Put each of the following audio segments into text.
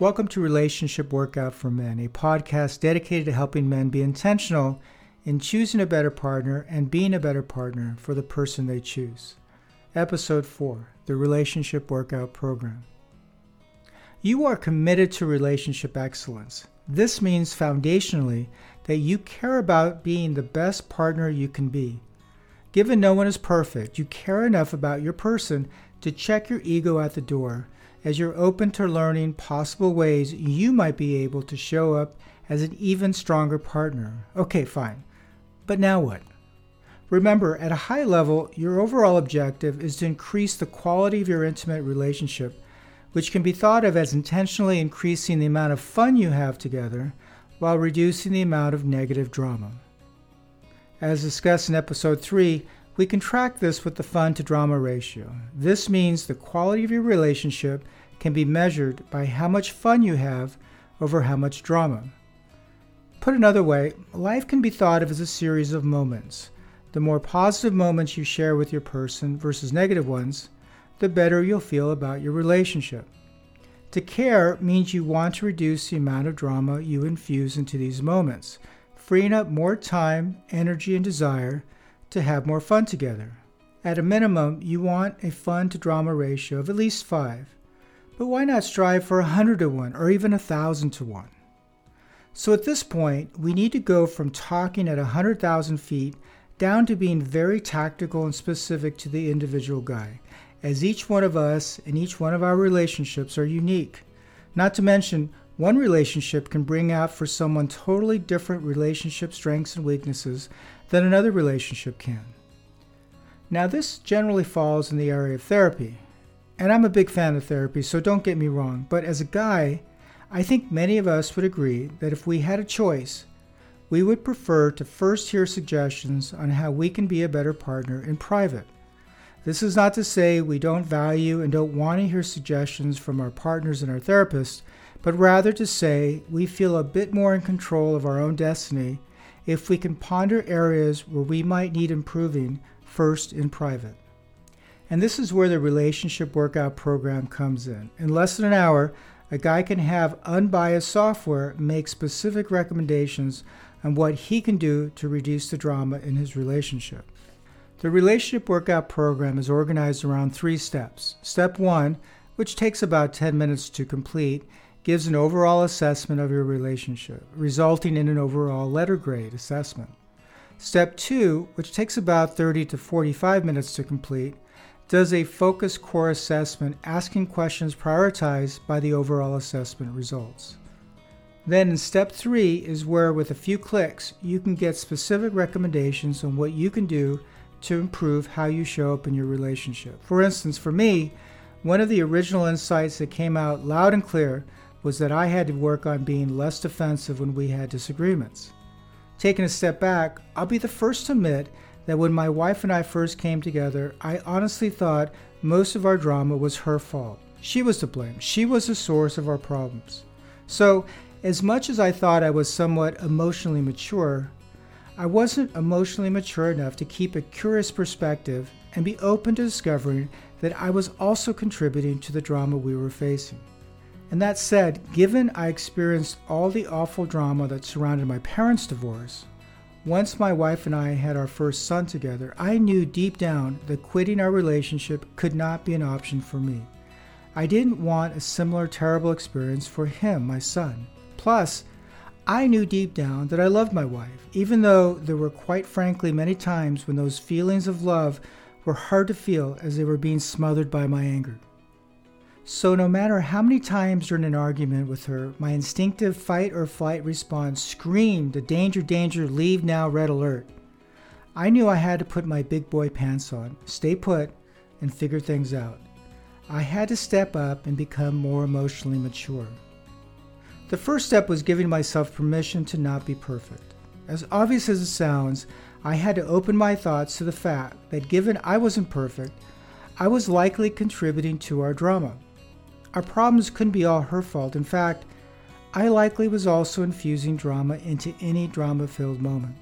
Welcome to Relationship Workout for Men, a podcast dedicated to helping men be intentional in choosing a better partner and being a better partner for the person they choose. Episode 4 The Relationship Workout Program. You are committed to relationship excellence. This means foundationally that you care about being the best partner you can be. Given no one is perfect, you care enough about your person to check your ego at the door as you're open to learning possible ways you might be able to show up as an even stronger partner. Okay, fine. But now what? Remember, at a high level, your overall objective is to increase the quality of your intimate relationship, which can be thought of as intentionally increasing the amount of fun you have together while reducing the amount of negative drama. As discussed in episode 3, we can track this with the fun to drama ratio. This means the quality of your relationship can be measured by how much fun you have over how much drama. Put another way, life can be thought of as a series of moments. The more positive moments you share with your person versus negative ones, the better you'll feel about your relationship. To care means you want to reduce the amount of drama you infuse into these moments, freeing up more time, energy, and desire to have more fun together. At a minimum, you want a fun to drama ratio of at least 5. But why not strive for a 100 to 1 or even a 1,000 to 1? So at this point, we need to go from talking at 100,000 feet down to being very tactical and specific to the individual guy, as each one of us and each one of our relationships are unique. Not to mention, one relationship can bring out for someone totally different relationship strengths and weaknesses than another relationship can. Now, this generally falls in the area of therapy. And I'm a big fan of therapy, so don't get me wrong. But as a guy, I think many of us would agree that if we had a choice, we would prefer to first hear suggestions on how we can be a better partner in private. This is not to say we don't value and don't want to hear suggestions from our partners and our therapists, but rather to say we feel a bit more in control of our own destiny if we can ponder areas where we might need improving first in private. And this is where the relationship workout program comes in. In less than an hour, a guy can have unbiased software make specific recommendations on what he can do to reduce the drama in his relationship. The relationship workout program is organized around three steps. Step one, which takes about 10 minutes to complete, gives an overall assessment of your relationship, resulting in an overall letter grade assessment. Step 2, which takes about 30 to 45 minutes to complete, does a focus core assessment asking questions prioritized by the overall assessment results. Then in step 3 is where with a few clicks you can get specific recommendations on what you can do to improve how you show up in your relationship. For instance, for me, one of the original insights that came out loud and clear was that I had to work on being less defensive when we had disagreements. Taking a step back, I'll be the first to admit that when my wife and I first came together, I honestly thought most of our drama was her fault. She was to blame. She was the source of our problems. So, as much as I thought I was somewhat emotionally mature, I wasn't emotionally mature enough to keep a curious perspective and be open to discovering that I was also contributing to the drama we were facing. And that said, given I experienced all the awful drama that surrounded my parents' divorce, once my wife and I had our first son together, I knew deep down that quitting our relationship could not be an option for me. I didn't want a similar terrible experience for him, my son. Plus, I knew deep down that I loved my wife, even though there were quite frankly many times when those feelings of love were hard to feel as they were being smothered by my anger. So, no matter how many times during an argument with her, my instinctive fight or flight response screamed, the Danger, danger, leave now, red alert. I knew I had to put my big boy pants on, stay put, and figure things out. I had to step up and become more emotionally mature. The first step was giving myself permission to not be perfect. As obvious as it sounds, I had to open my thoughts to the fact that given I wasn't perfect, I was likely contributing to our drama. Our problems couldn't be all her fault. In fact, I likely was also infusing drama into any drama filled moment.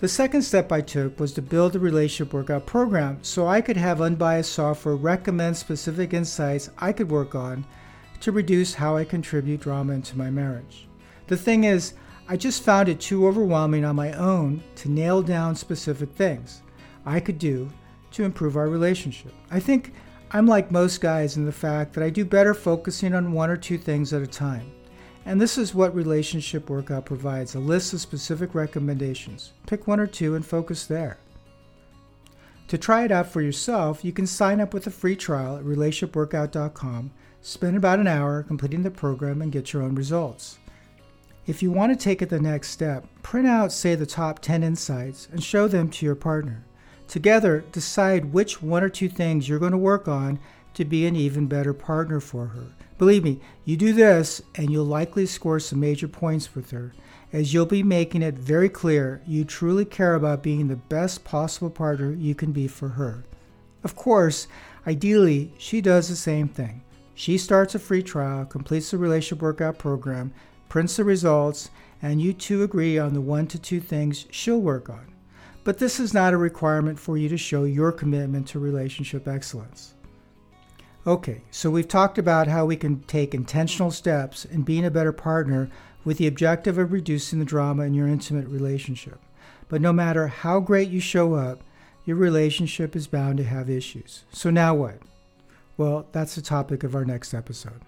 The second step I took was to build a relationship workout program so I could have unbiased software recommend specific insights I could work on to reduce how I contribute drama into my marriage. The thing is, I just found it too overwhelming on my own to nail down specific things I could do to improve our relationship. I think I'm like most guys in the fact that I do better focusing on one or two things at a time. And this is what Relationship Workout provides a list of specific recommendations. Pick one or two and focus there. To try it out for yourself, you can sign up with a free trial at relationshipworkout.com, spend about an hour completing the program, and get your own results. If you want to take it the next step, print out, say, the top 10 insights and show them to your partner. Together, decide which one or two things you're going to work on to be an even better partner for her. Believe me, you do this and you'll likely score some major points with her, as you'll be making it very clear you truly care about being the best possible partner you can be for her. Of course, ideally, she does the same thing. She starts a free trial, completes the relationship workout program, prints the results, and you two agree on the one to two things she'll work on. But this is not a requirement for you to show your commitment to relationship excellence. Okay, so we've talked about how we can take intentional steps in being a better partner with the objective of reducing the drama in your intimate relationship. But no matter how great you show up, your relationship is bound to have issues. So now what? Well, that's the topic of our next episode.